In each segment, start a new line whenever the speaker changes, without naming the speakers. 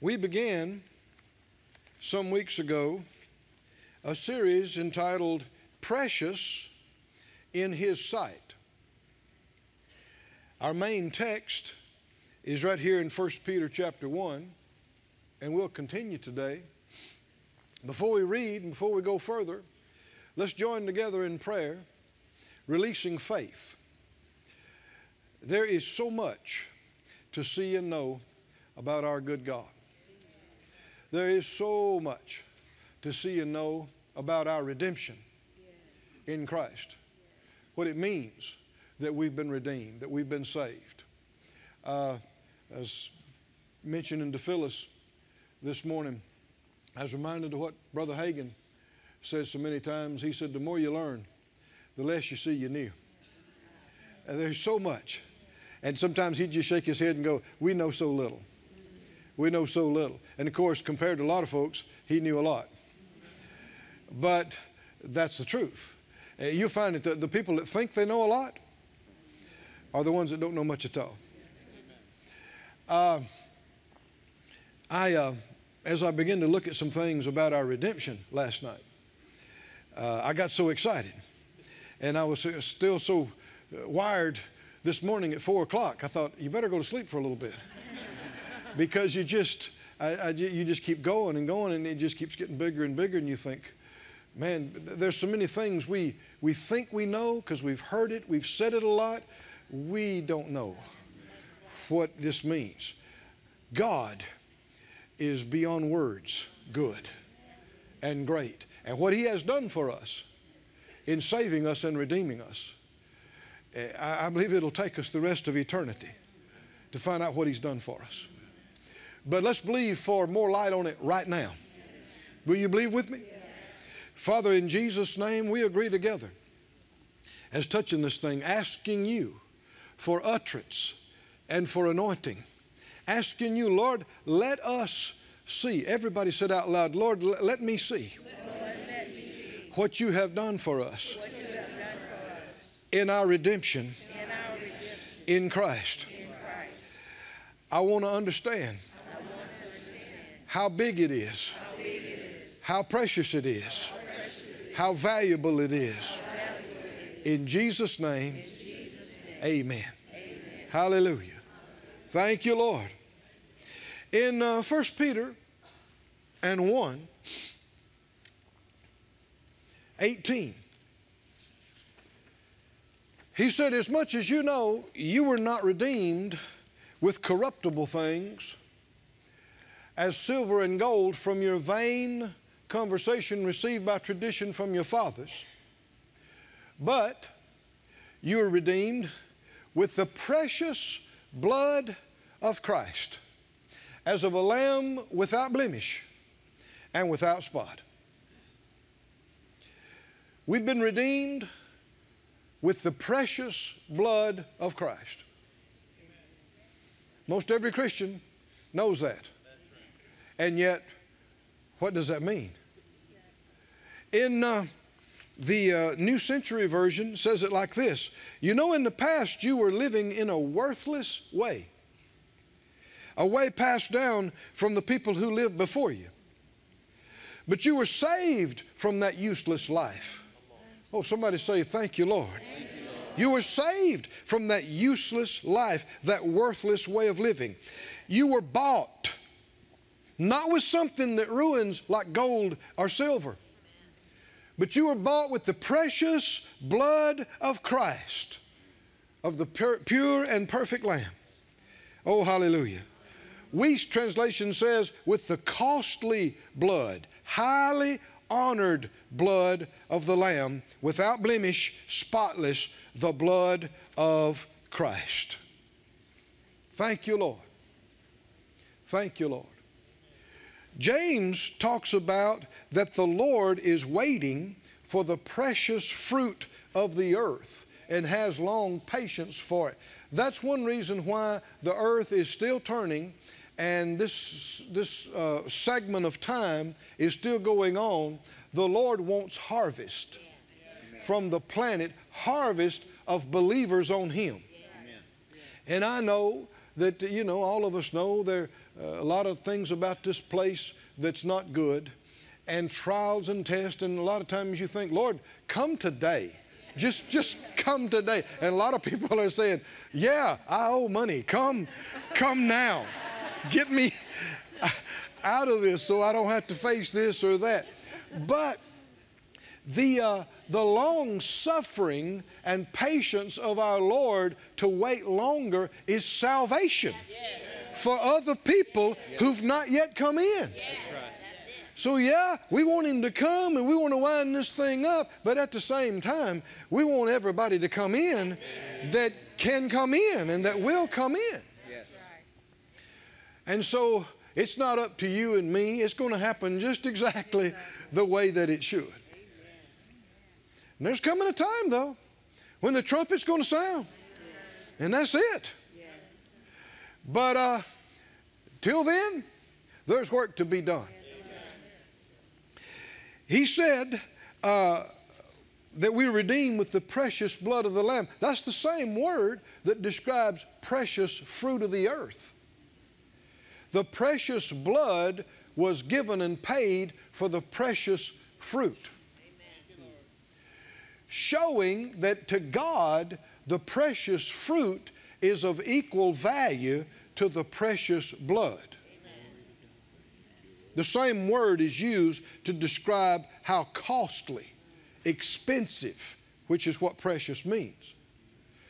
We began some weeks ago a series entitled Precious in His Sight. Our main text is right here in 1 Peter chapter 1, and we'll continue today. Before we read and before we go further, let's join together in prayer, releasing faith. There is so much to see and know about our good God. There is so much to see and know about our redemption in Christ. What it means that we've been redeemed, that we've been saved. Uh, as mentioned in Phyllis this morning, I was reminded of what Brother Hagin says so many times. He said, The more you learn, the less you see you knew. And there's so much. And sometimes he'd just shake his head and go, We know so little. We know so little. And of course, compared to a lot of folks, he knew a lot. But that's the truth. Uh, you find that the, people that think they know a lot are the ones that don't know much at all. Uh, I, uh, as I began to look at some things about our redemption last night, uh, I got so excited. And I was still so uh, wired this morning at 4 o'clock. I thought, you better go to sleep for a little bit because you just, I, I, you just keep going and going, and it just keeps getting bigger and bigger, and you think, man, there's so many things we, we think we know because we've heard it, we've said it a lot. We don't know what this means. God is beyond words good and great. And what He has done for us in saving us and redeeming us, eh, I believe it'll take us the rest of eternity to find out what He's done for us. But let's believe for more light on it right now. Will you believe with me? Father, in Jesus' name, we agree together as touching this thing, asking you for utterance and for anointing. Asking you, Lord, let us see. Everybody said out loud, Lord, let me see what you have done for us in our redemption in Christ. I want to understand how big it is, how precious it is, how valuable it is. In Jesus' name, amen. Hallelujah. Thank you, Lord. In uh, 1 Peter and 1, 18, he said, As much as you know, you were not redeemed with corruptible things as silver and gold from your vain conversation received by tradition from your fathers, but you are redeemed with the precious blood of Christ, as of a lamb without blemish and without spot. We've been redeemed with the precious blood of Christ. Most every Christian knows that. And yet, what does that mean? In uh, the uh, New Century Version says it like this You know, in the past, you were living in a worthless way, a way passed down from the people who lived before you. But you were saved from that useless life. Oh, somebody say, Thank you, Lord. Thank you, Lord. You were saved from that useless life, that worthless way of living. You were bought not with something that ruins like gold or silver, but you were bought with the precious blood of Christ, of the pure and perfect Lamb. Oh, hallelujah. Wuest translation says, with the costly blood, highly honored blood of the Lamb, without blemish, spotless, the blood of Christ. Thank you, Lord. Thank you, Lord. James talks about that the Lord is waiting for the precious fruit of the earth and has long patience for it. That's one reason why the earth is still turning and this, this uh, segment of time is still going on. The Lord wants harvest from the planet, harvest of believers on Him. And I know that, you know, all of us know there a lot of things about this place that's not good, and trials and tests, and a lot of times you think, Lord, come today. Just, just come today. And a lot of people are saying, Yeah, I owe money. Come, come now. Get me out of this so I don't have to face this or that. But the, uh, the long suffering and patience of our Lord to wait longer is salvation for other people who've not yet come in. So, yeah, we want him to come and we want to wind this thing up, but at the same time, we want everybody to come in that can come in and that will come in. Yes. And so, it's not up to you and me. It's going to happen just exactly the way that it should. And there's coming a time, though, when the trumpet's going to sound. And that's it. But uh, till then, there's work to be done. He said uh, that we redeem with the precious blood of the Lamb. That's the same word that describes precious fruit of the earth. The precious blood was given and paid for the precious fruit. Showing that to God, the precious fruit is of equal value to the precious blood. The same word is used to describe how costly, expensive, which is what precious means.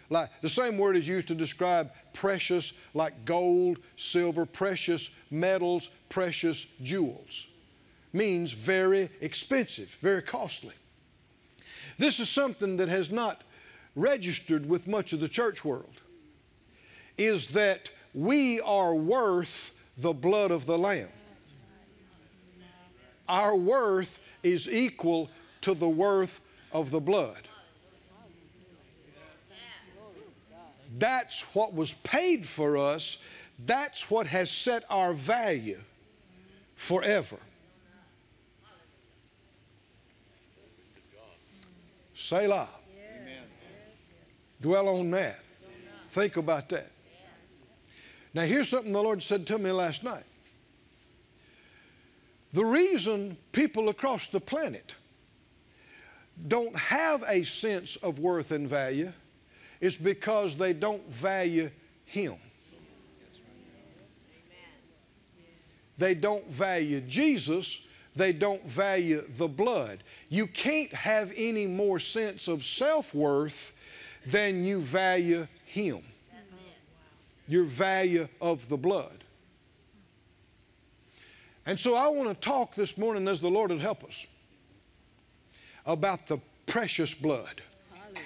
Like the same word is used to describe precious, like gold, silver, precious metals, precious jewels. Means very expensive, very costly. This is something that has not registered with much of the church world. Is that we are worth the blood of the Lamb our worth is equal to the worth of the blood. That's what was paid for us. That's what has set our value forever. Selah. Dwell on that. Think about that. Now, here's something the Lord said to me last night. The reason people across the planet don't have a sense of worth and value is because they don't value Him. They don't value Jesus. They don't value the blood. You can't have any more sense of self worth than you value Him. Your value of the blood. And so I want to talk this morning, as the Lord would help us, about the precious blood. Hallelujah.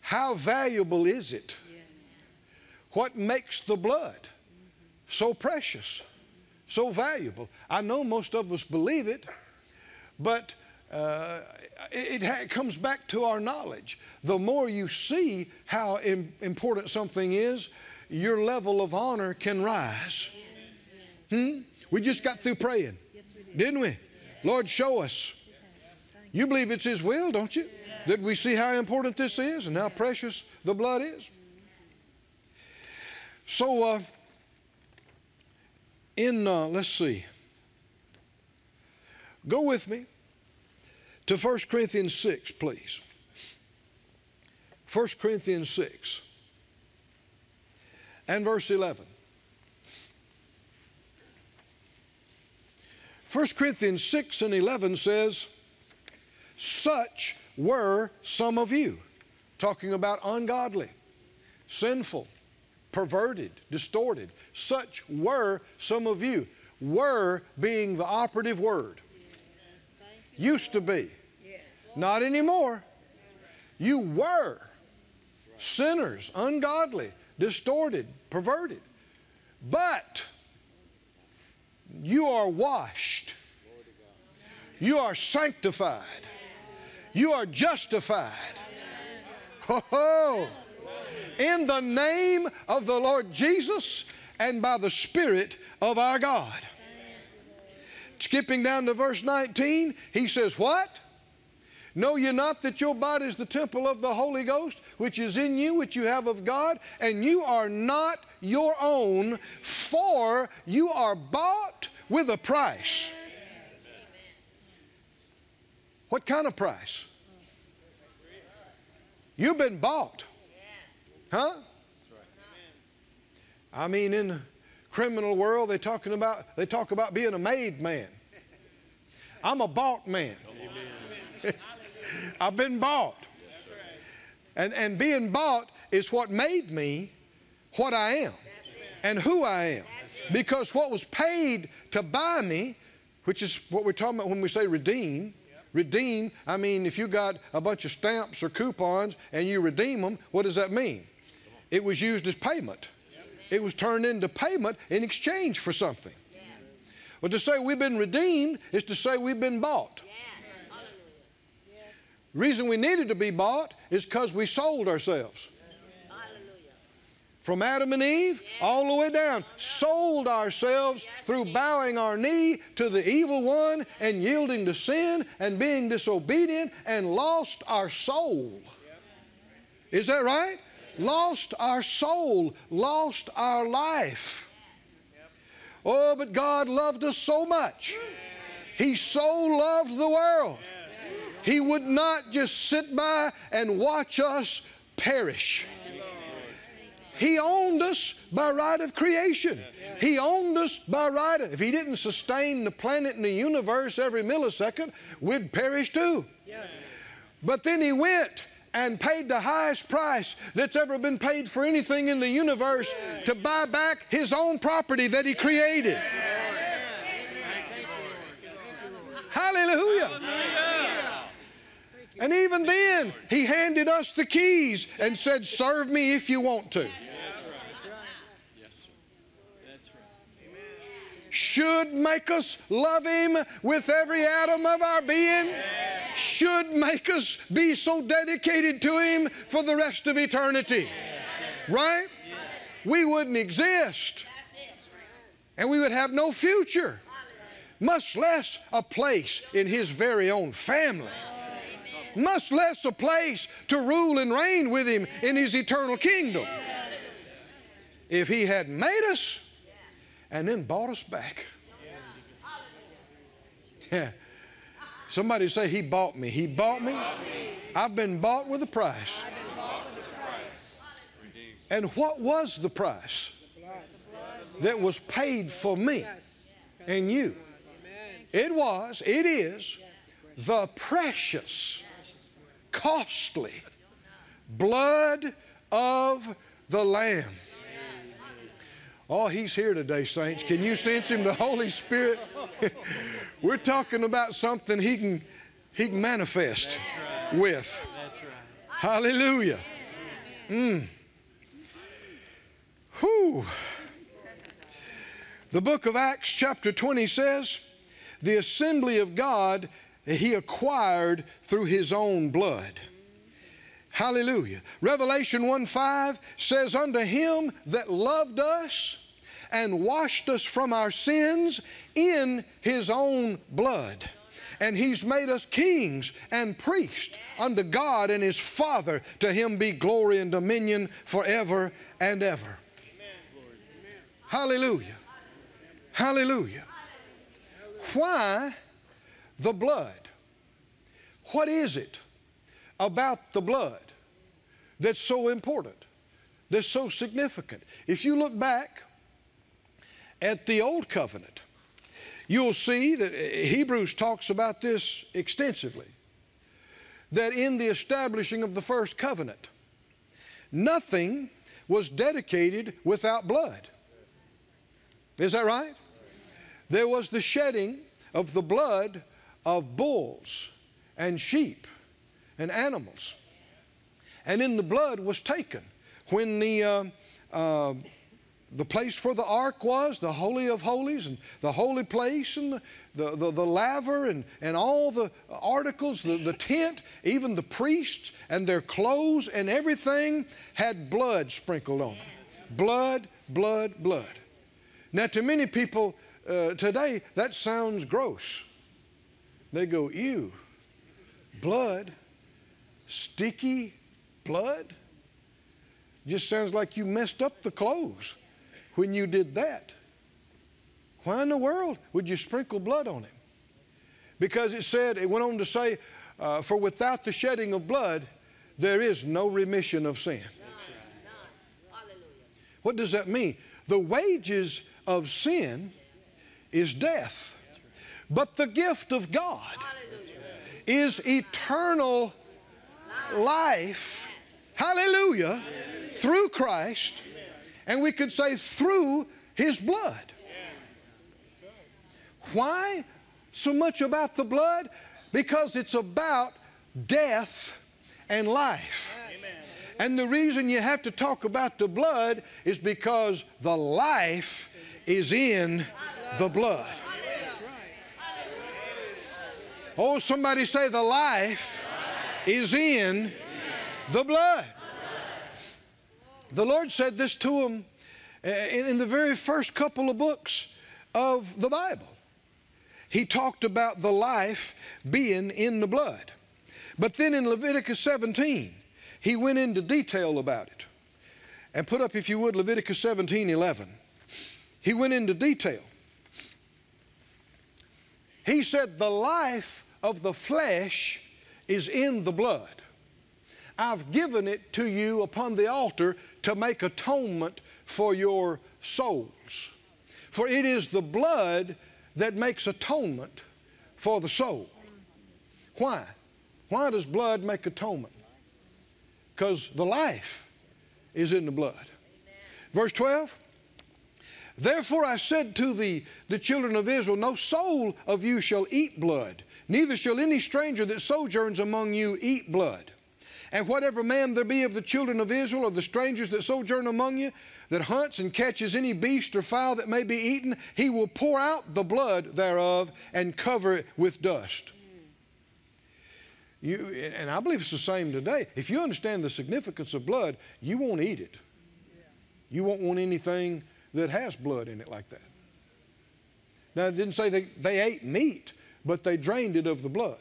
How valuable is it? What makes the blood so precious, so valuable? I know most of us believe it, but uh, it, it, comes back to our knowledge. The more you see how Im- important something is, your level of honor can rise. Hmm? We just got through praying, yes, we did. didn't we? Lord, show us. You believe it's His will, don't you? That we see how important this is and how precious the blood is. So, uh, in, uh, let's see, go with me to 1 Corinthians 6, please. 1 Corinthians 6 and verse 11. 1 Corinthians 6 and 11 says, Such were some of you, talking about ungodly, sinful, perverted, distorted. Such were some of you. Were being the operative word. Used to be. Not anymore. You were sinners, ungodly, distorted, perverted. But you are washed. You are sanctified. You are justified. Oh, in the name of the Lord Jesus and by the Spirit of our God. Skipping down to verse 19, he says, What? Know ye not that your body is the temple of the Holy Ghost, which is in you, which you have of God, and you are not your own, for you are bought with a price. What kind of price? You've been bought. Huh? I mean, in the criminal world, they talking about they talk about being a made man. I'm a bought man. I've been bought. And, and being bought is what made me what I am and who I am. Because what was paid to buy me, which is what we're talking about when we say redeem, redeem, I mean, if you got a bunch of stamps or coupons and you redeem them, what does that mean? It was used as payment. It was turned into payment in exchange for something. Well, to say we've been redeemed is to say we've been bought. reason we needed to be bought is because we sold ourselves. From Adam and Eve all the way down, sold ourselves through bowing our knee to the evil one and yielding to sin and being disobedient and lost our soul. Is that right? Lost our soul, lost our life. Oh, but God loved us so much. He so loved the world. He would not just sit by and watch us perish. He owned us by right of creation. He owned us by right of, if He didn't sustain the planet and the universe every millisecond, we'd perish too. But then He went and paid the highest price that's ever been paid for anything in the universe to buy back His own property that He created. Hallelujah. And even then, He handed us the keys and said, Serve me if you want to. Should make us love Him with every atom of our being, should make us be so dedicated to Him for the rest of eternity. Right? We wouldn't exist. And we would have no future, much less a place in His very own family much less a place to rule and reign with Him in His eternal kingdom. If He had made us, and then bought us back. Yeah. Somebody say, He bought me. He bought me. I've been bought with a price. And what was the price that was paid for me and you? It was, it is the precious, costly blood of the Lamb. Oh, he's here today, saints. Can you sense him? The Holy Spirit. We're talking about something he can, he can manifest right. with. Right. Hallelujah. Mm. Whew. The book of Acts, chapter 20 says, The assembly of God he acquired through his own blood. Hallelujah. Revelation 1 5 says, Unto him that loved us and washed us from our sins in his own blood. And he's made us kings and priests unto God and his Father. To him be glory and dominion forever and ever. Amen. Hallelujah. Hallelujah. Why the blood? What is it about the blood that's so important, that's so significant? If you look back at the Old Covenant, you'll see that Hebrews talks about this extensively. That in the establishing of the first covenant, nothing was dedicated without blood. Is that right? There was the shedding of the blood of bulls and sheep and animals. And in the blood was taken when the, uh, uh, the place where the ark was, the Holy of Holies, and the holy place, and the, the, the, the laver, and, and all the articles, the, the tent, even the priests and their clothes and everything had blood sprinkled on them. Blood, blood, blood. Now, to many people uh, today, that sounds gross. They go, ew, blood, sticky blood. Just sounds like you messed up the clothes when you did that. Why in the world would you sprinkle blood on him? Because it said, it went on to say, uh, for without the shedding of blood, there is no remission of sin. What does that mean? The wages of sin is death, but the gift of God is eternal life. Hallelujah. Through Christ, and we could say through His blood. Why so much about the blood? Because it's about death and life. And the reason you have to talk about the blood is because the life is in the blood. Oh, somebody say the life is in the blood. The Lord said this to them uh, in the very first couple of books of the Bible. He talked about the life being in the blood. But then in Leviticus 17, he went into detail about it. And put up, if you would, Leviticus 17 11. He went into detail. He said, The life of the flesh is in the blood. I've given it to you upon the altar to make atonement for your souls. For it is the blood that makes atonement for the soul. Why? Why does blood make atonement? because the life is in the blood. Verse 12. Therefore I said to the, the children of Israel, No soul of you shall eat blood, neither shall any stranger that sojourns among you eat blood. And whatever man there be of the children of Israel or the strangers that sojourn among you, that hunts and catches any beast or fowl that may be eaten, he will pour out the blood thereof and cover it with dust. You, and I believe it's the same today. If you understand the significance of blood, you won't eat it. You won't want anything that has blood in it like that. Now, it didn't say they, they ate meat, but they drained it of the blood.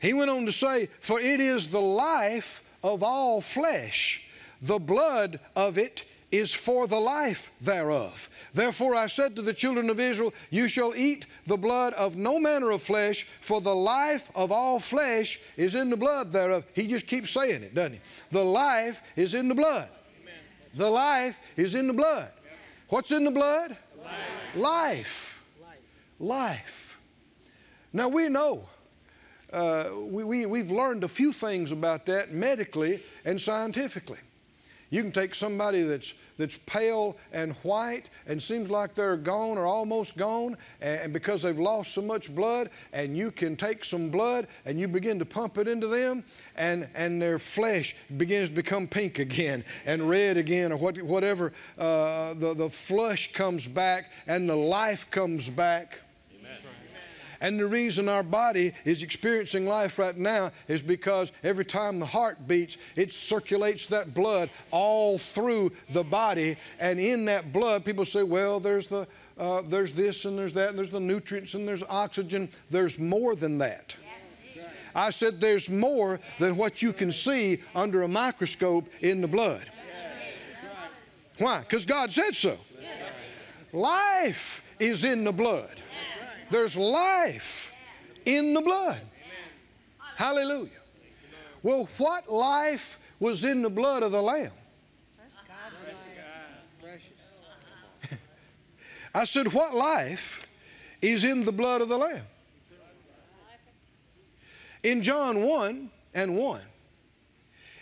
He went on to say, For it is the life of all flesh, the blood of it is for the life thereof. Therefore I said to the children of Israel, You shall eat the blood of no manner of flesh, for the life of all flesh is in the blood thereof. He just keeps saying it, doesn't he? The life is in the blood. Amen. The life is in the blood. What's in the blood? Life. Life. Life. Now we know. Uh, we, we, we've learned a few things about that medically and scientifically. You can take somebody that's, that's pale and white and seems like they're gone or almost gone, and because they've lost so much blood, and you can take some blood and you begin to pump it into them, and, and their flesh begins to become pink again and red again, or what, whatever. Uh, the, the flush comes back and the life comes back. And the reason our body is experiencing life right now is because every time the heart beats, it circulates that blood all through the body. And in that blood, people say, well, there's the uh, there's this and there's that and there's the nutrients and there's oxygen. There's more than that. I said there's more than what you can see under a microscope in the blood. Why? Because God said so. Life is in the blood. There's life in the blood. Hallelujah. Well, what life was in the blood of the Lamb? I said, What life is in the blood of the Lamb? In John 1 and 1,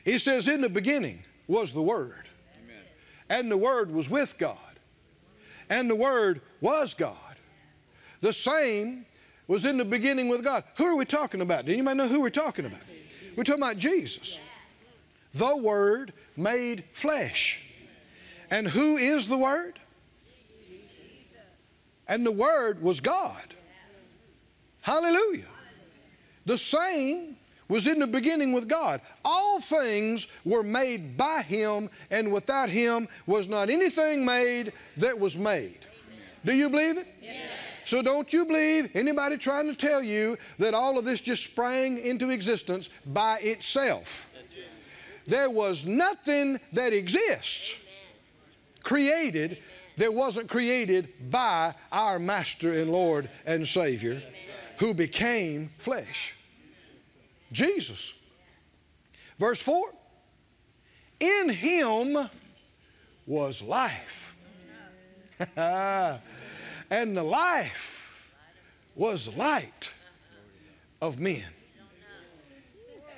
he says, In the beginning was the Word, and the Word was with God, and the Word was God. The same was in the beginning with God. Who are we talking about? Do anybody know who we're talking about? We're talking about Jesus. The Word made flesh. And who is the Word? And the Word was God. Hallelujah. The same was in the beginning with God. All things were made by Him, and without Him was not anything made that was made. Do you believe it? Yes. So don't you believe anybody trying to tell you that all of this just sprang into existence by itself. There was nothing that exists created that wasn't created by our Master and Lord and Savior who became flesh. Jesus. Verse 4 In him was life. and the life was light of men.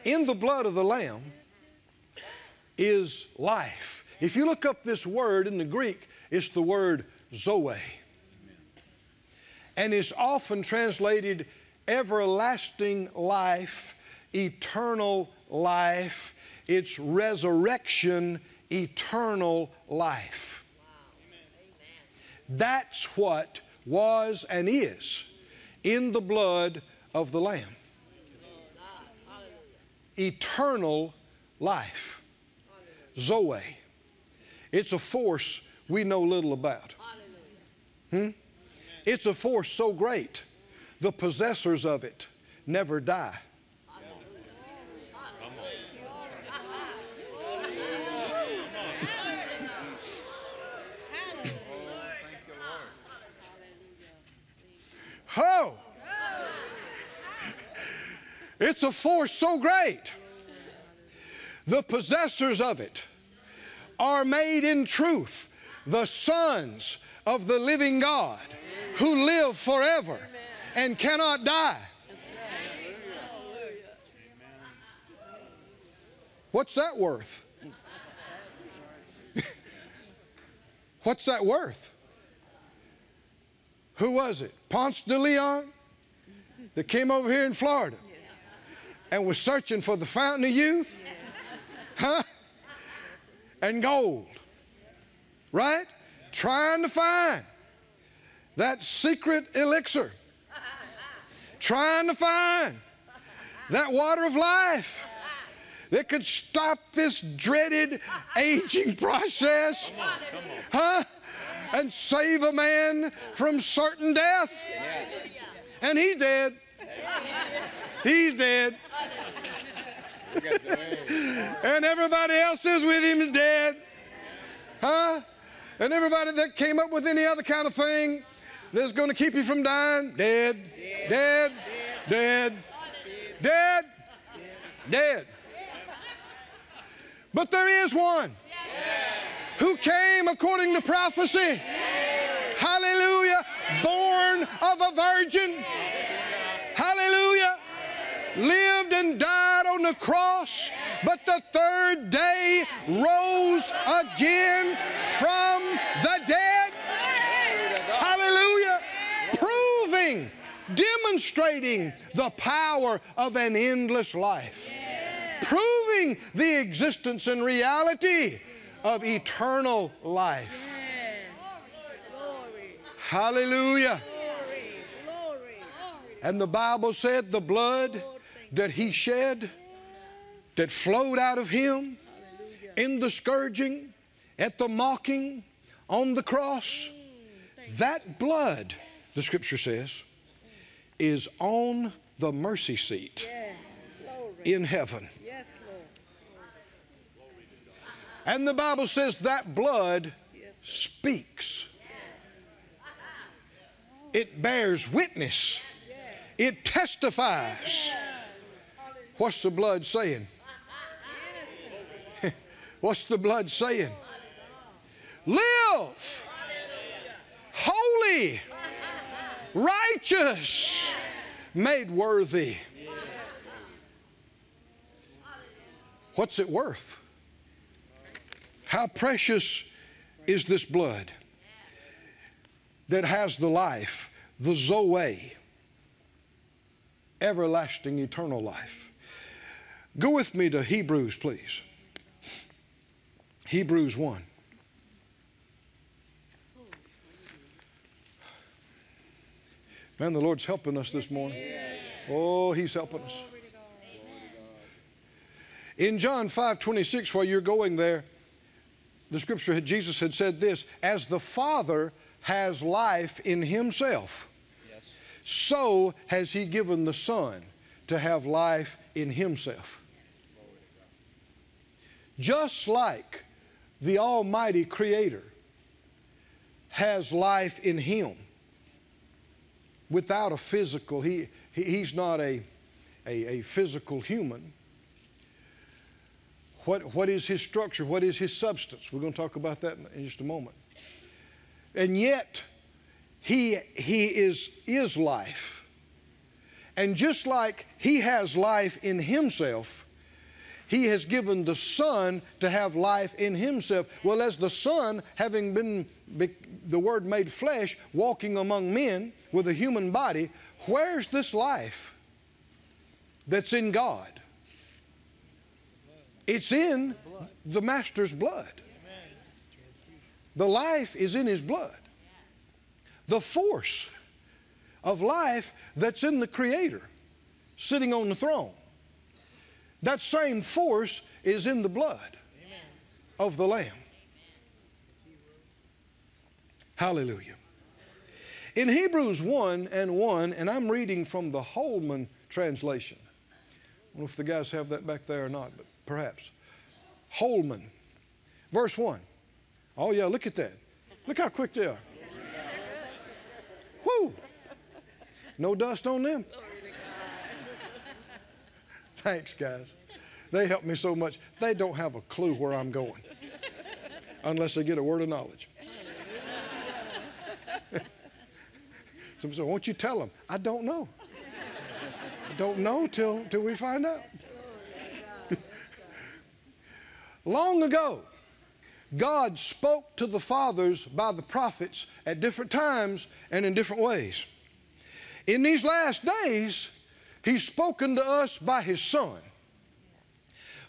In the blood of the Lamb is life. If you look up this word in the Greek, it's the word Zoe. And it's often translated everlasting life, eternal life, it's resurrection, eternal life. That's what was and is in the blood of the Lamb. Eternal life. Zoe. It's a force we know little about. Hmm? It's a force so great, the possessors of it never die. Oh! It's a force so great. The possessors of it are made in truth the sons of the living God who live forever and cannot die. What's that worth? What's that worth? Who was it? Ponce de Leon that came over here in Florida and was searching for the fountain of youth? Huh? And gold. Right? Trying to find that secret elixir. Trying to find that water of life that could stop this dreaded aging process. Huh? and save a man from certain death. And he's dead. He's dead. and everybody else is with him is dead. Huh? And everybody that came up with any other kind of thing that's going to keep you from dying, dead, dead, dead, dead, dead. But there is one who came according to prophecy. Hallelujah. Born of a virgin. Lived and died on the cross, but the third day rose again from the dead. Hallelujah. Proving, demonstrating the power of an endless life. Proving the existence and reality of eternal life. Hallelujah. And the Bible said the blood that he shed, that flowed out of him in the scourging, at the mocking, on the cross, that blood, the scripture says, is on the mercy seat in heaven. And the Bible says that blood speaks. It bears witness. It testifies. What's the blood saying? What's the blood saying? Live holy, righteous, made worthy. What's it worth? How precious is this blood that has the life, the Zoe, everlasting, eternal life? Go with me to Hebrews, please. Hebrews 1. Man, the Lord's helping us this morning. Oh, He's helping us. In John 5 26, while you're going there, the scripture, had, Jesus had said this as the Father has life in Himself. so has He given the Son to have life in Himself. Just like the Almighty Creator has life in Him without a physical, he, he He's not a, a, a physical human. What, what is his structure? What is his substance? We're going to talk about that in just a moment. And yet, he, he is, is life. And just like he has life in himself, he has given the Son to have life in himself. Well, as the Son, having been the Word made flesh, walking among men with a human body, where's this life that's in God? It's in the Master's blood. The life is in His blood. The force of life that's in the Creator sitting on the throne. That same force is in the blood of the Lamb. Hallelujah. In Hebrews 1 and 1, and I'm reading from the Holman translation. I don't know if the guys have that back there or not, but perhaps. Holman, verse 1. Oh, yeah, look at that. Look how quick they are. Whoo! No dust on them. Thanks, guys. They help me so much. They don't have a clue where I'm going unless they get a word of knowledge. Somebody said, Won't you tell them? I don't know. I don't know till, till we find out. Long ago, God spoke to the fathers by the prophets at different times and in different ways. In these last days, He's spoken to us by His Son,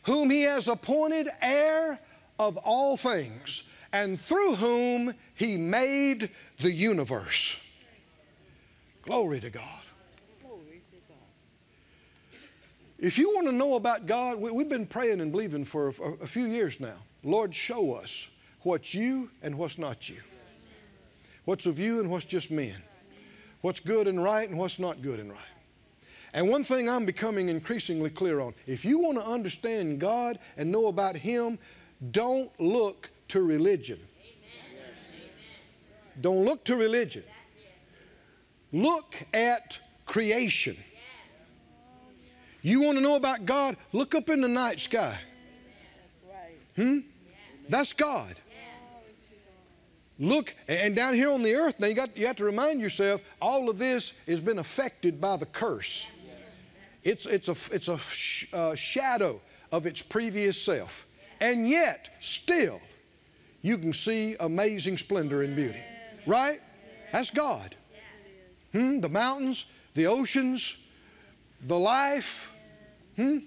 whom He has appointed heir of all things, and through whom He made the universe. Glory to God. If you want to know about God, we, have been praying and believing for a few years now. Lord, show us what's you and what's not you. What's of you and what's just men. What's good and right and what's not good and right. And one thing I'm becoming increasingly clear on if you want to understand God and know about Him, don't look to religion. Don't look to religion. Look at creation. You want to know about God? Look up in the night sky. Hmm? That's God. Look, and down here on the earth, now you, got, you have to remind yourself all of this has been affected by the curse. It's, it's a, it's a sh- uh, shadow of its previous self. And yet, still, you can see amazing splendor and beauty. Right? That's God. Hmm? The mountains, the oceans, the life, hmm?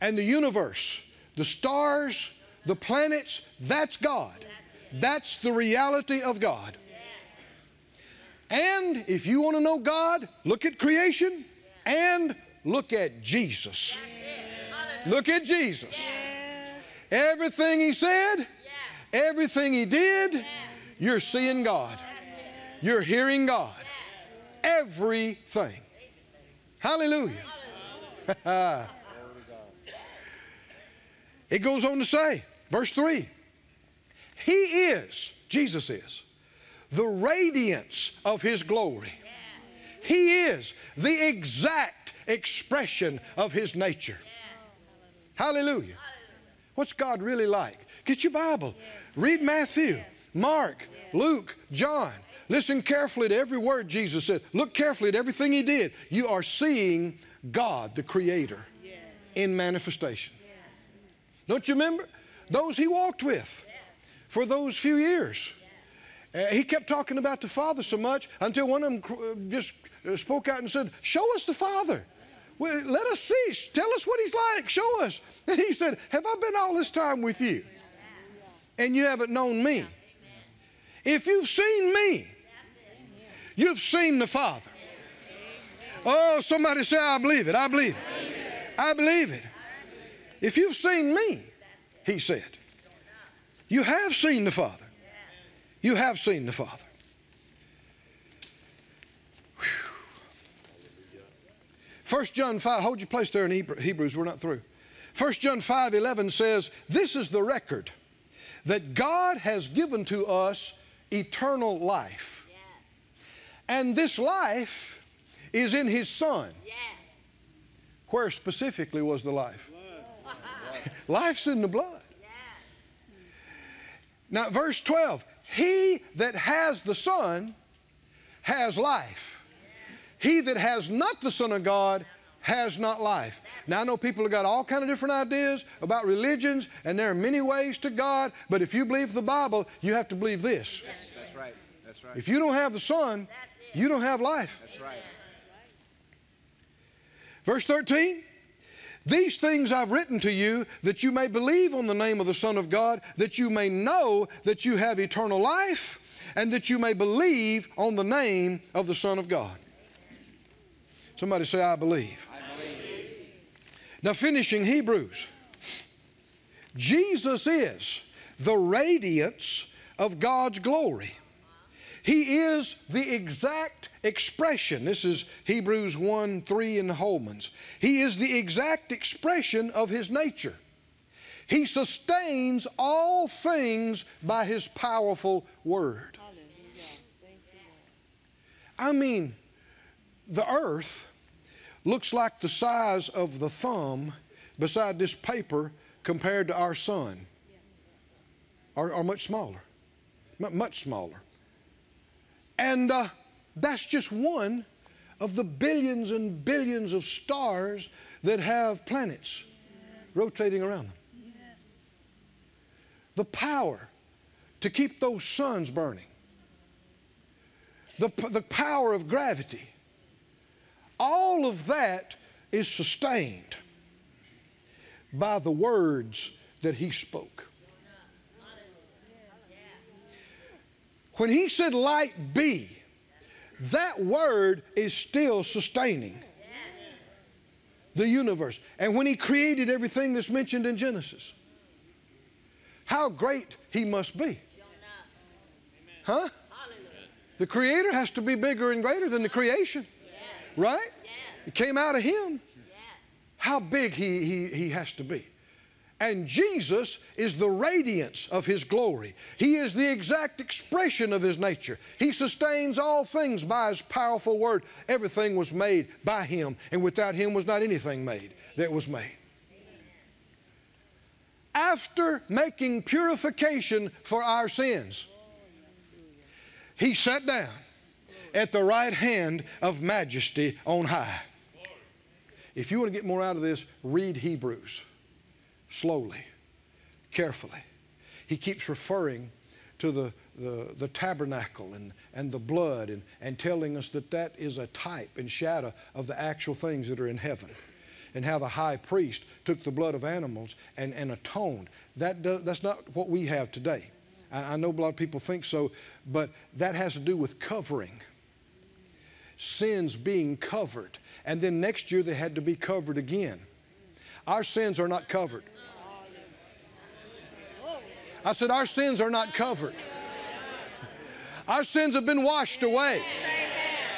and the universe, the stars, the planets, that's God. That's the reality of God. And if you want to know God, look at creation and look at Jesus. Look at Jesus. Everything He said, everything He did, you're seeing God. You're hearing God. Everything. Hallelujah. it goes on to say, verse 3 He is, Jesus is, the radiance of His glory. He is the exact expression of His nature. Hallelujah. What's God really like? Get your Bible. Read Matthew, Mark, Luke, John. Listen carefully to every word Jesus said. Look carefully at everything He did. You are seeing God, the Creator, in manifestation. Don't you remember? Those He walked with for those few years. Uh, he kept talking about the Father so much until one of them uh, just uh, spoke out and said, Show us the Father. Let us see. Tell us what He's like. Show us. And he said, Have I been all this time with you? And you haven't known me. If you've seen me, You've seen the Father. Oh, somebody say, I believe it. I believe it. I believe it. If you've seen me, he said, you have seen the Father. You have seen the Father. 1 John 5, hold your place there in Hebrews, we're not through. 1 John 5 11 says, This is the record that God has given to us eternal life. Yes. And this life is in His Son. Yes. Where specifically was the life? Life's in the blood. Now, verse 12 He that has the Son has life. He that has not the Son of God has not life. Now I know people have got all kind of different ideas about religions, and there are many ways to God. But if you believe the Bible, you have to believe this.
That's right. That's right.
If you don't have the Son, you don't have life.
That's right.
Verse 13. These things I've written to you that you may believe on the name of the Son of God, that you may know that you have eternal life, and that you may believe on the name of the Son of God. Somebody say, I believe.
I believe.
Now, finishing Hebrews. Jesus is the radiance of God's glory. He is the exact expression. This is Hebrews 1 3 in Holman's. He is the exact expression of His nature. He sustains all things by His powerful word. I mean, the earth looks like the size of the thumb beside this paper compared to our sun, or much smaller, much smaller. And uh, that's just one of the billions and billions of stars that have planets yes. rotating around them. The power to keep those suns burning, the, the power of gravity all of that is sustained by the words that he spoke. When he said, Light be, that word is still sustaining the universe. And when he created everything that's mentioned in Genesis, how great he must be. Huh? The creator has to be bigger and greater than the creation. Right? It came out of him. How big he, he, he has to be. And Jesus is the radiance of His glory. He is the exact expression of His nature. He sustains all things by His powerful word. Everything was made by Him, and without Him was not anything made that was made. After making purification for our sins, He sat down at the right hand of majesty on high. If you want to get more out of this, read Hebrews slowly, carefully. He keeps referring to the, the, the, tabernacle and, and the blood and, and telling us that that is a type and shadow of the actual things that are in heaven. And how the high priest took the blood of animals and, and atoned. That that's not what we have today. I, I know a lot of people think so, but that has to do with covering sins being covered. And then next year they had to be covered again. Our sins are not covered. I said, Our sins are not covered. Our sins have been washed away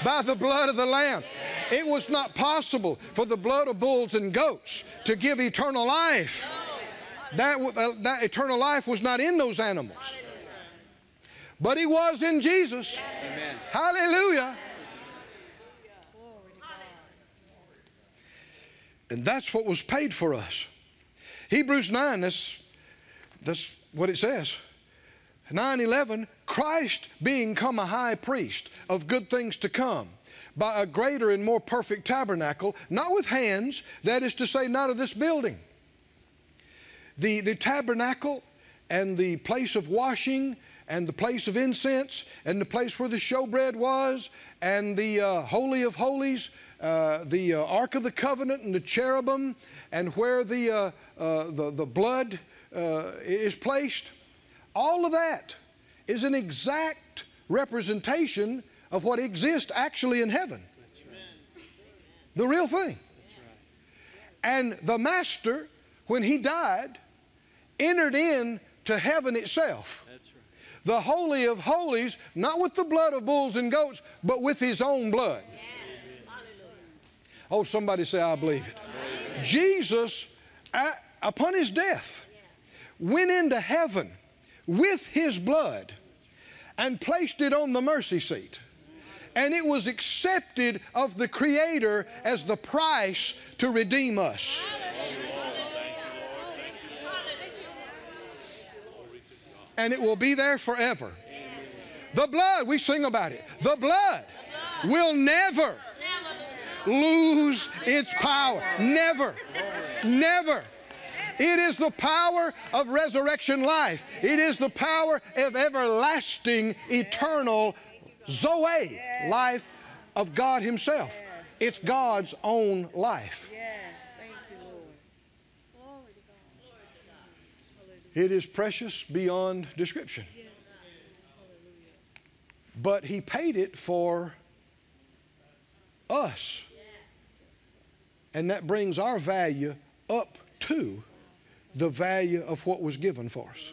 by the blood of the Lamb. It was not possible for the blood of bulls and goats to give eternal life. That, uh, that eternal life was not in those animals. But he was in Jesus. Amen. Hallelujah. And that's what was paid for us. Hebrews 9, that's, that's what it says. 9:11 Christ being come a high priest of good things to come by a greater and more perfect tabernacle not with hands that is to say not of this building the, the tabernacle and the place of washing and the place of incense and the place where the showbread was and the uh, holy of holies uh, the uh, Ark of the Covenant and the cherubim, and where the, uh, uh the, the, blood is placed. All of that is an exact representation of what exists actually in heaven. The real thing. And the Master, when he died, entered in to heaven itself. The Holy of Holies, not with the blood of bulls and goats, but with his own blood. Oh, somebody say, I believe it. Jesus, at, upon his death, went into heaven with his blood and placed it on the mercy seat. And it was accepted of the Creator as the price to redeem us. And it will be there forever. The blood, we sing about it. The blood will never lose its power. Never. Never. It is the power of resurrection life. It is the power of everlasting, eternal Zoe, life of God Himself. It's God's own life. It is precious beyond description. But He paid it for us. And that brings our value up to the value of what was given for us.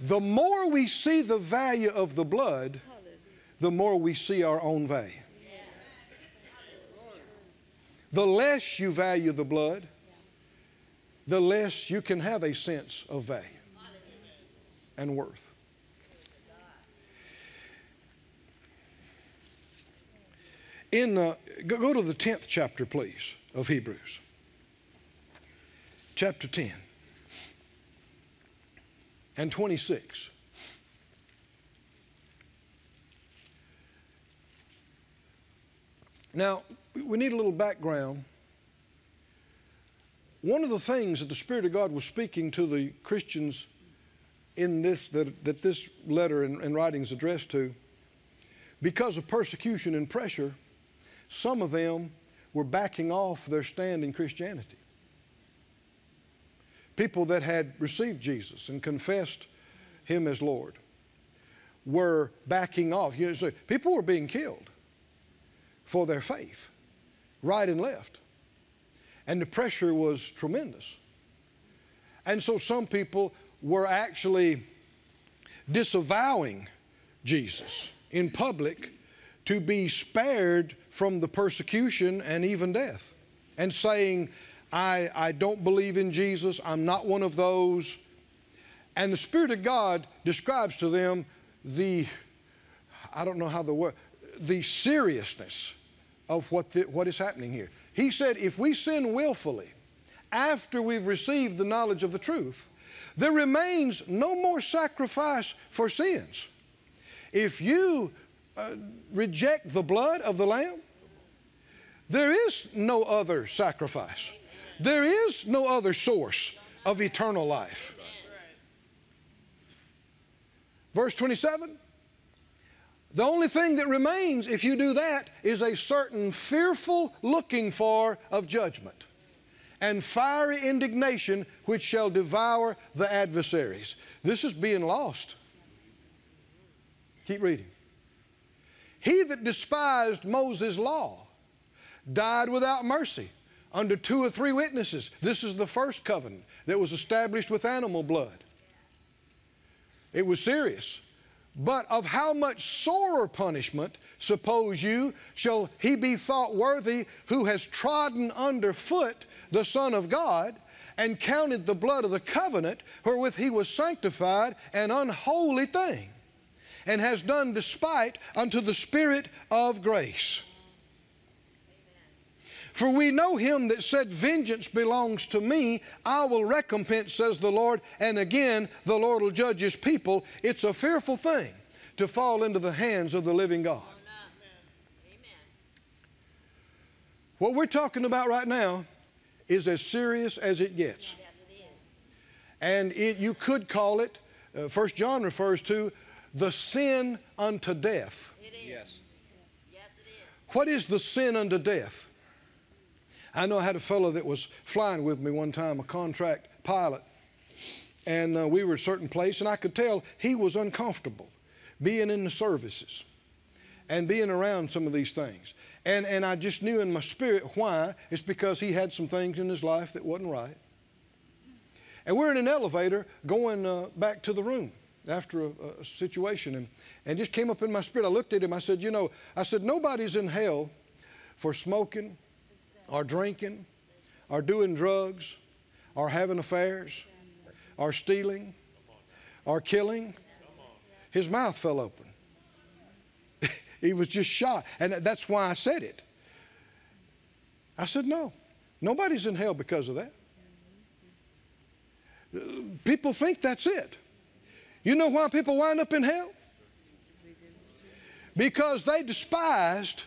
The more we see the value of the blood, the more we see our own value. The less you value the blood, the less you can have a sense of value and worth. In, uh, go, go to the 10th chapter, please, of Hebrews. Chapter 10 and 26. Now, we need a little background. One of the things that the Spirit of God was speaking to the Christians in this, that, that this letter and, and addressed to, because of persecution and pressure, some of them were backing off their stand in Christianity. People that had received Jesus and confessed Him as Lord were backing off. You know, so people were being killed for their faith, right and left. And the pressure was tremendous. And so some people were actually disavowing Jesus in public to be spared from the persecution and even death, and saying, I, I don't believe in Jesus, I'm not one of those. And the Spirit of God describes to them the, I don't know how the word, the seriousness of what, the, what is happening here. He said, if we sin willfully after we've received the knowledge of the truth, there remains no more sacrifice for sins. If you uh, reject the blood of the Lamb, there is no other sacrifice. There is no other source of eternal life. Verse 27 The only thing that remains if you do that is a certain fearful looking for of judgment and fiery indignation which shall devour the adversaries. This is being lost. Keep reading. He that despised Moses' law died without mercy under two or three witnesses. This is the first covenant that was established with animal blood. It was serious. But of how much sorer punishment, suppose you, shall he be thought worthy who has trodden under foot the Son of God and counted the blood of the covenant wherewith he was sanctified an unholy thing, and has done despite unto the Spirit of grace? For we know him that said, Vengeance belongs to me, I will recompense, says the Lord. And again, the Lord will judge his people. It's a fearful thing to fall into the hands of the living God. What we're talking about right now is as serious as it gets. And it, you could call it, uh, First John refers to, the sin unto death.
Yes.
What is the sin unto death? I know I had a fellow that was flying with me one time, a contract pilot, and uh, we were at a certain place, and I could tell he was uncomfortable being in the services and being around some of these things. And, and I just knew in my spirit why. It's because he had some things in his life that wasn't right. And we're in an elevator going uh, back to the room. After a, a situation and, and just came up in my spirit. I looked at him. I said, You know, I said, nobody's in hell for smoking or drinking or doing drugs or having affairs or stealing or killing. His mouth fell open. he was just shocked. And that's why I said it. I said, No, nobody's in hell because of that. People think that's it. You know why people wind up in hell? Because they despised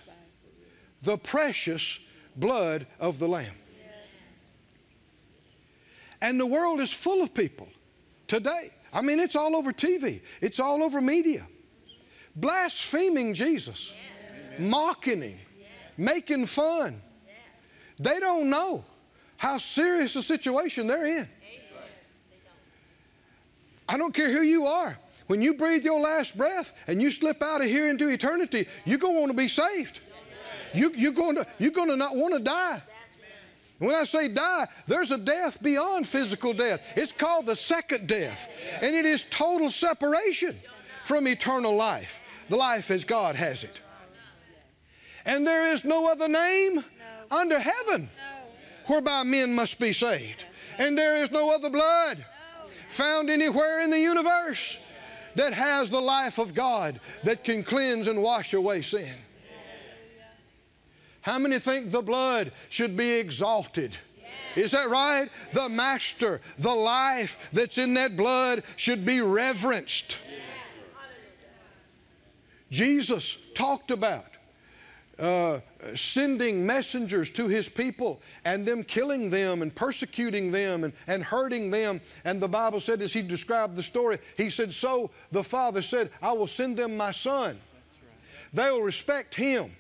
the precious blood of the Lamb. And the world is full of people today. I mean, it's all over TV, it's all over media. Blaspheming Jesus, mocking Him, making fun. They don't know how serious a situation they're in. I don't care who you are. When you breathe your last breath and you slip out of here into eternity, you're going to want to be saved. You, you're, going to, you're going to not want to die. When I say die, there's a death beyond physical death. It's called the second death. And it is total separation from eternal life, the life as God has it. And there is no other name under heaven whereby men must be saved. And there is no other blood found anywhere in the universe that has the life of God that can cleanse and wash away sin. How many think the blood should be exalted? Is that right? The master, the life that's in that blood should be reverenced. Jesus talked about uh, sending messengers to his people and them killing them and persecuting them and, and hurting them. And the Bible said, as he described the story, he said, So the Father said, I will send them my son. They'll respect him.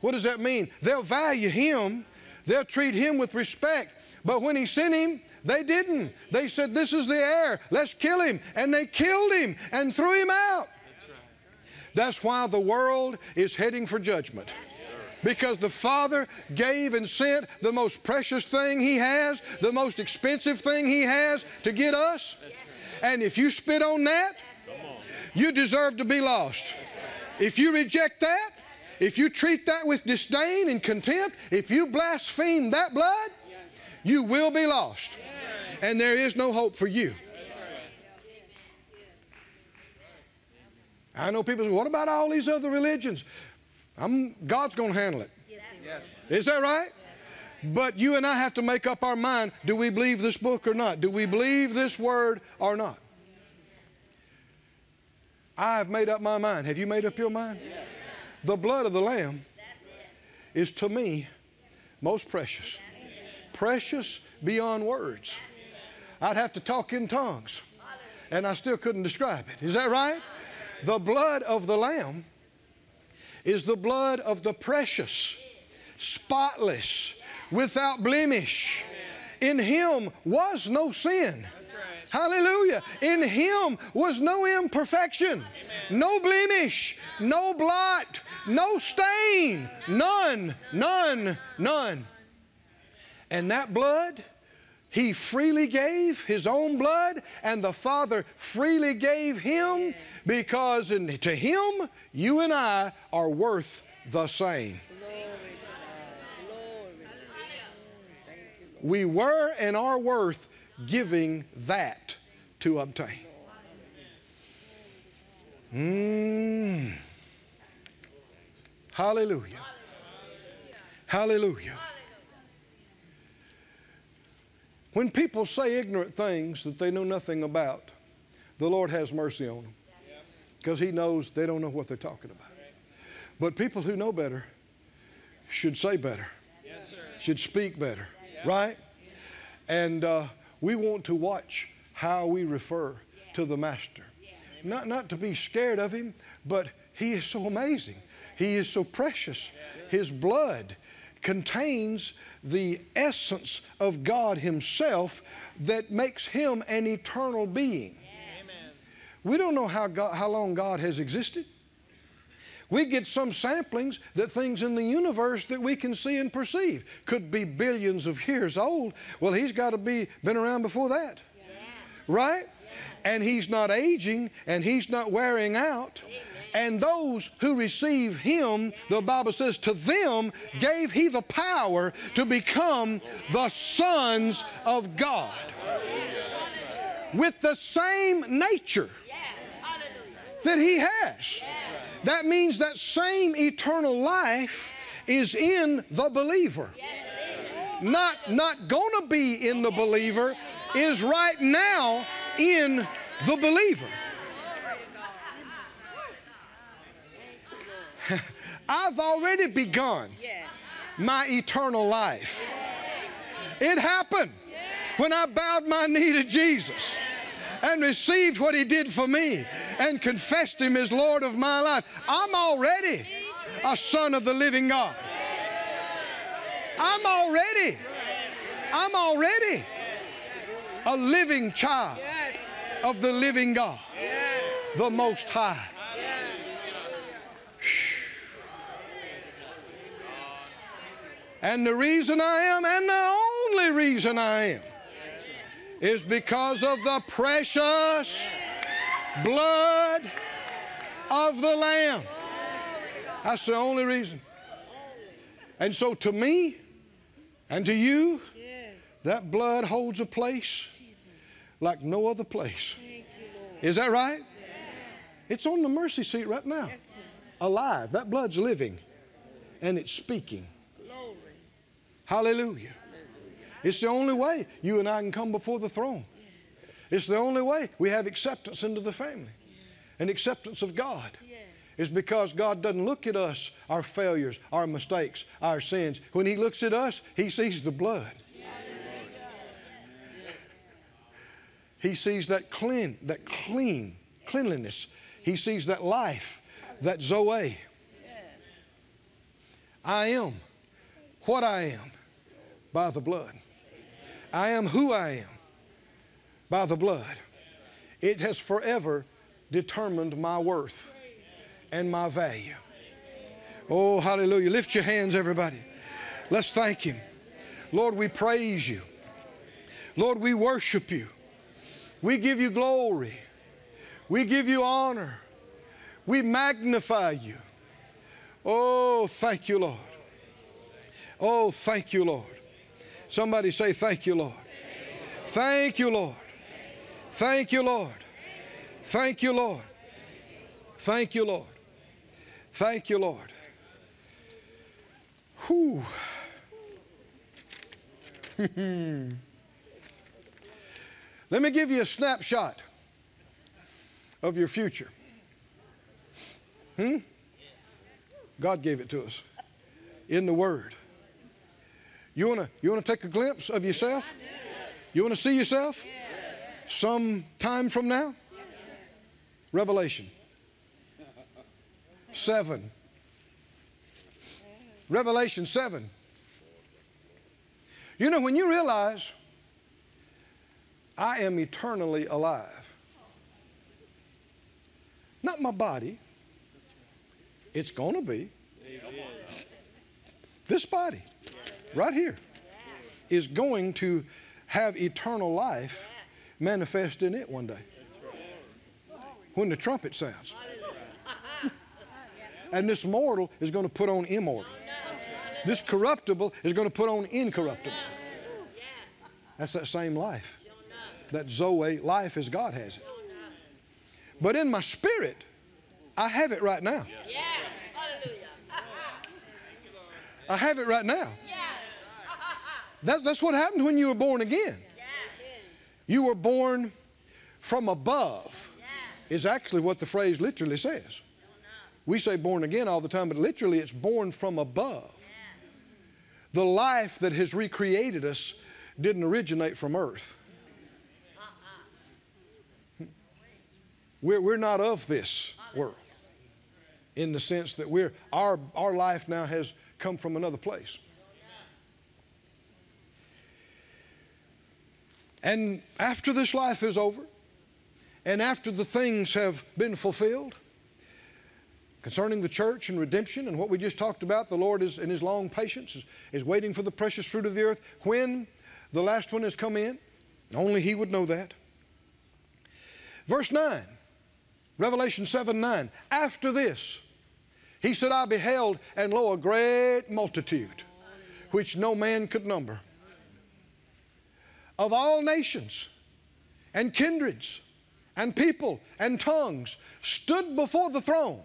What does that mean? They'll value him, they'll treat him with respect. But when he sent him, they didn't. They said, This is the heir, let's kill him. And they killed him and threw him out. That's why the world is heading for judgment because the Father gave and sent the most precious thing He has, the most expensive thing He has to get us. And if you spit on that, you deserve to be lost. If you reject that, if you treat that with disdain and contempt, if you blaspheme that blood, you will be lost. And there is no hope for you. I know people say, what about all these other religions? I'm, God's going to handle it. Yes. Is that right? But you and I have to make up our mind do we believe this book or not? Do we believe this word or not? I have made up my mind. Have you made up your mind? The blood of the Lamb is to me most precious. Precious beyond words. I'd have to talk in tongues, and I still couldn't describe it. Is that right? The blood of the Lamb is the blood of the precious, spotless, without blemish. In him was no sin. Hallelujah. In him was no imperfection, no blemish, no blot, no stain. None, none, none. And that blood, he freely gave his own blood, and the Father freely gave him because in, to Him, you and I are worth the same. We were and are worth giving that to obtain. Mm. Hallelujah. Hallelujah. When people say ignorant things that they know nothing about, the Lord has mercy on them because he knows they don't know what they're talking about. But people who know better should say better, should speak better, right? And uh, we want to watch how we refer to the Master. Not, not to be scared of him, but he is so amazing. He is so precious. His blood contains the essence of God Himself that makes Him an eternal being. We don't know how, God, how long God has existed. We get some samplings that things in the universe that we can see and perceive could be billions of years old. Well, he's got to be been around before that. Yeah. Right? and he's not aging and he's not wearing out. And those who receive him, the Bible says, to them gave he the power to become the sons of God with the same nature that he has. That means that same eternal life is in the believer. Not, not going to be in the believer, is right now in the believer. I've already begun my eternal life. It happened when I bowed my knee to Jesus and received what He did for me and confessed Him as Lord of my life. I'm already a son of the living God. I'm already, I'm already a living child of the living God, the Most High. And the reason I am, and the only reason I am, is because of the precious blood of the Lamb. That's the only reason. And so to me and to you, that blood holds a place like no other place. Is that right? It's on the mercy seat right now. Alive. That blood's living and it's speaking. Hallelujah. It's the only way you and I can come before the throne. It's the only way we have acceptance into the family and acceptance of God. Is because God doesn't look at us, our failures, our mistakes, our sins. When He looks at us, He sees the blood. He sees that clean, that clean, cleanliness. He sees that life, that Zoe. I am what I am by the blood. I am who I am by the blood. It has forever determined my worth and my value. Oh, hallelujah. Lift your hands, everybody. Let's thank Him. Lord, we praise you. Lord, we worship you. We give you glory. We give you honor. We magnify you. Oh, thank you, Lord. Oh, thank you, Lord. Somebody say, Thank you, Lord. Thank you, Lord. Thank you, Lord. Thank you, Lord. Thank you, Lord. Thank you, Lord. Whew. Let me give you a snapshot of your future. Hmm? God gave it to us in the Word. You want to you wanna take a glimpse of yourself? You want to see yourself? Some time from now? Revelation 7. Revelation 7. You know, when you realize I am eternally alive, not my body, it's going to be. This body, right here, is going to have eternal life manifest in it one day. When the trumpet sounds. And this mortal is going to put on immortal. This corruptible is going to put on incorruptible. That's that same life. That Zoe life as God has it. But in my spirit, I have it right now. I have it right now. That, that's what happened when you were born again. You were born from above, is actually what the phrase literally says. We say born again all the time, but literally it's born from above. The life that has recreated us didn't originate from earth. We're, we're not of this world in the sense that we're, our, our life now has come from another place. And after this life is over, and after the things have been fulfilled concerning the church and redemption and what we just talked about, the Lord is in His long patience is, is waiting for the precious fruit of the earth. When the last one has come in, only He would know that. Verse 9, Revelation 7 9. After this, he said, I beheld, and lo, a great multitude, which no man could number, of all nations and kindreds and people and tongues, stood before the throne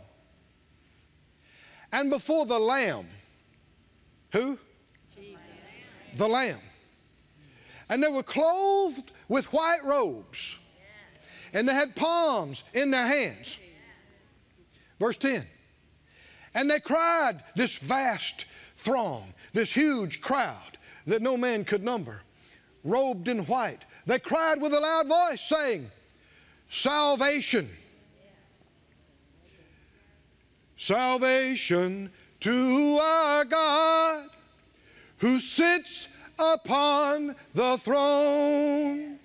and before the Lamb. Who? Jesus. The Lamb. And they were clothed with white robes, and they had palms in their hands. Verse 10. And they cried, this vast throng, this huge crowd that no man could number, robed in white. They cried with a loud voice, saying, Salvation. Salvation to our God who sits upon the throne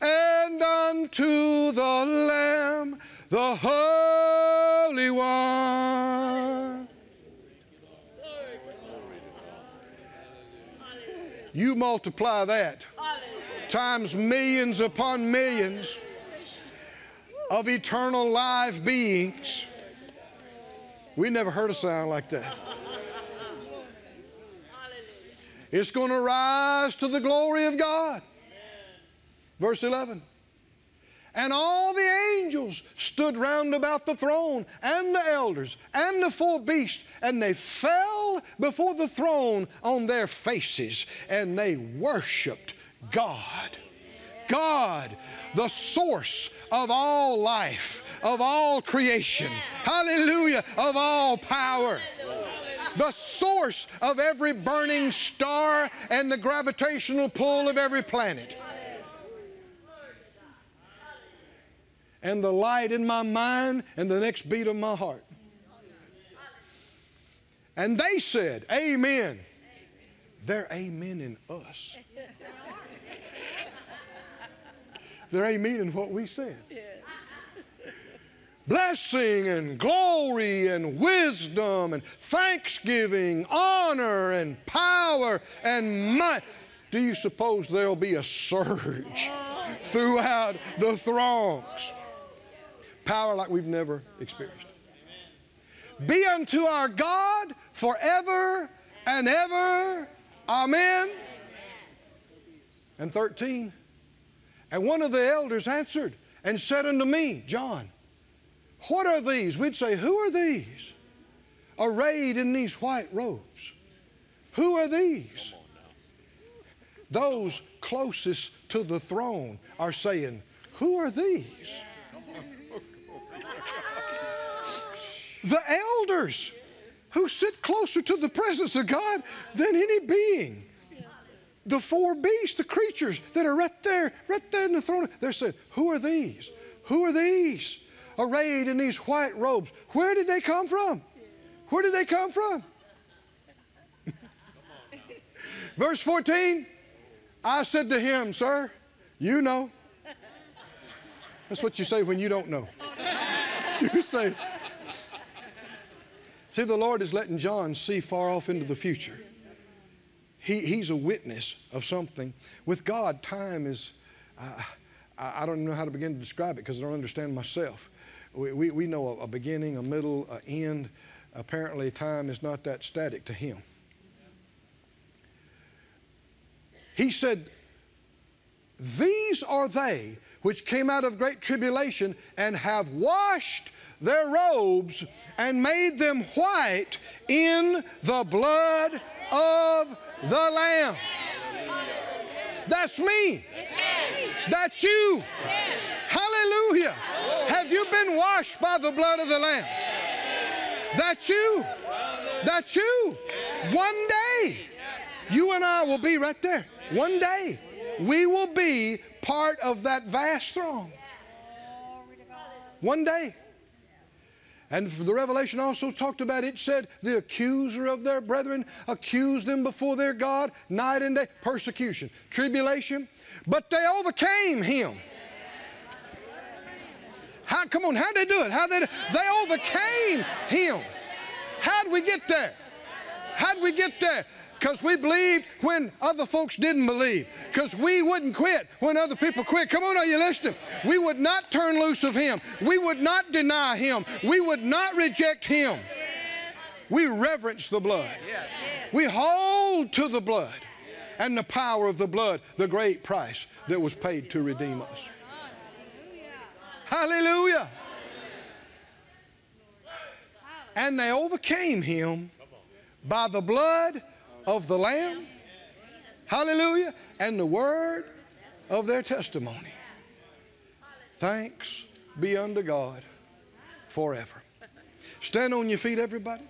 and unto the Lamb, the Holy One. You multiply that times millions upon millions of eternal live beings. We never heard a sound like that. It's going to rise to the glory of God. Verse 11. And all the angels stood round about the throne, and the elders, and the four beasts, and they fell before the throne on their faces, and they worshiped God. God, the source of all life, of all creation, hallelujah, of all power the source of every burning star and the gravitational pull of every planet. And the light in my mind and the next beat of my heart. And they said, Amen. They're amen in us. They're amen in what we said blessing and glory and wisdom and thanksgiving, honor and power and might. Do you suppose there'll be a surge throughout the throngs? Power like we've never experienced. Be unto our God forever and ever. Amen. And 13. And one of the elders answered and said unto me, John, what are these? We'd say, Who are these? Arrayed in these white robes. Who are these? Those closest to the throne are saying, Who are these? The elders who sit closer to the presence of God than any being. The four beasts, the creatures that are right there, right there in the throne, they're saying, Who are these? Who are these? arrayed in these white robes. Where did they come from? Where did they come from? Verse 14 I said to him, Sir, you know. That's what you say when you don't know. you say, See, the Lord is letting John see far off into the future. He, he's a witness of something. With God, time is, uh, I, don't know how to begin to describe it because I don't understand myself. We, we, we know a, a beginning, a middle, an end. Apparently, time is not that static to him. He said, These are they which came out of great tribulation and have washed their robes and made them white in the blood of the Lamb. That's me. That's you. Hallelujah. Have you been washed by the blood of the Lamb? That's you. That's you. One day, you and I will be right there. One day, we will be part of that vast throng. One day. And the Revelation also talked about it, said, the accuser of their brethren accused them before their God night and day. Persecution, tribulation. But they overcame him. How, come on, how'd they do it? How they, they overcame him. How'd we get there? How'd we get there? Because we believed when other folks didn't believe. Because we wouldn't quit when other people quit. Come on, are you listening? We would not turn loose of Him. We would not deny Him. We would not reject Him. We reverence the blood. We hold to the blood and the power of the blood, the great price that was paid to redeem us. Hallelujah. And they overcame him by the blood of the Lamb. Hallelujah. And the word of their testimony. Thanks be unto God forever. Stand on your feet, everybody.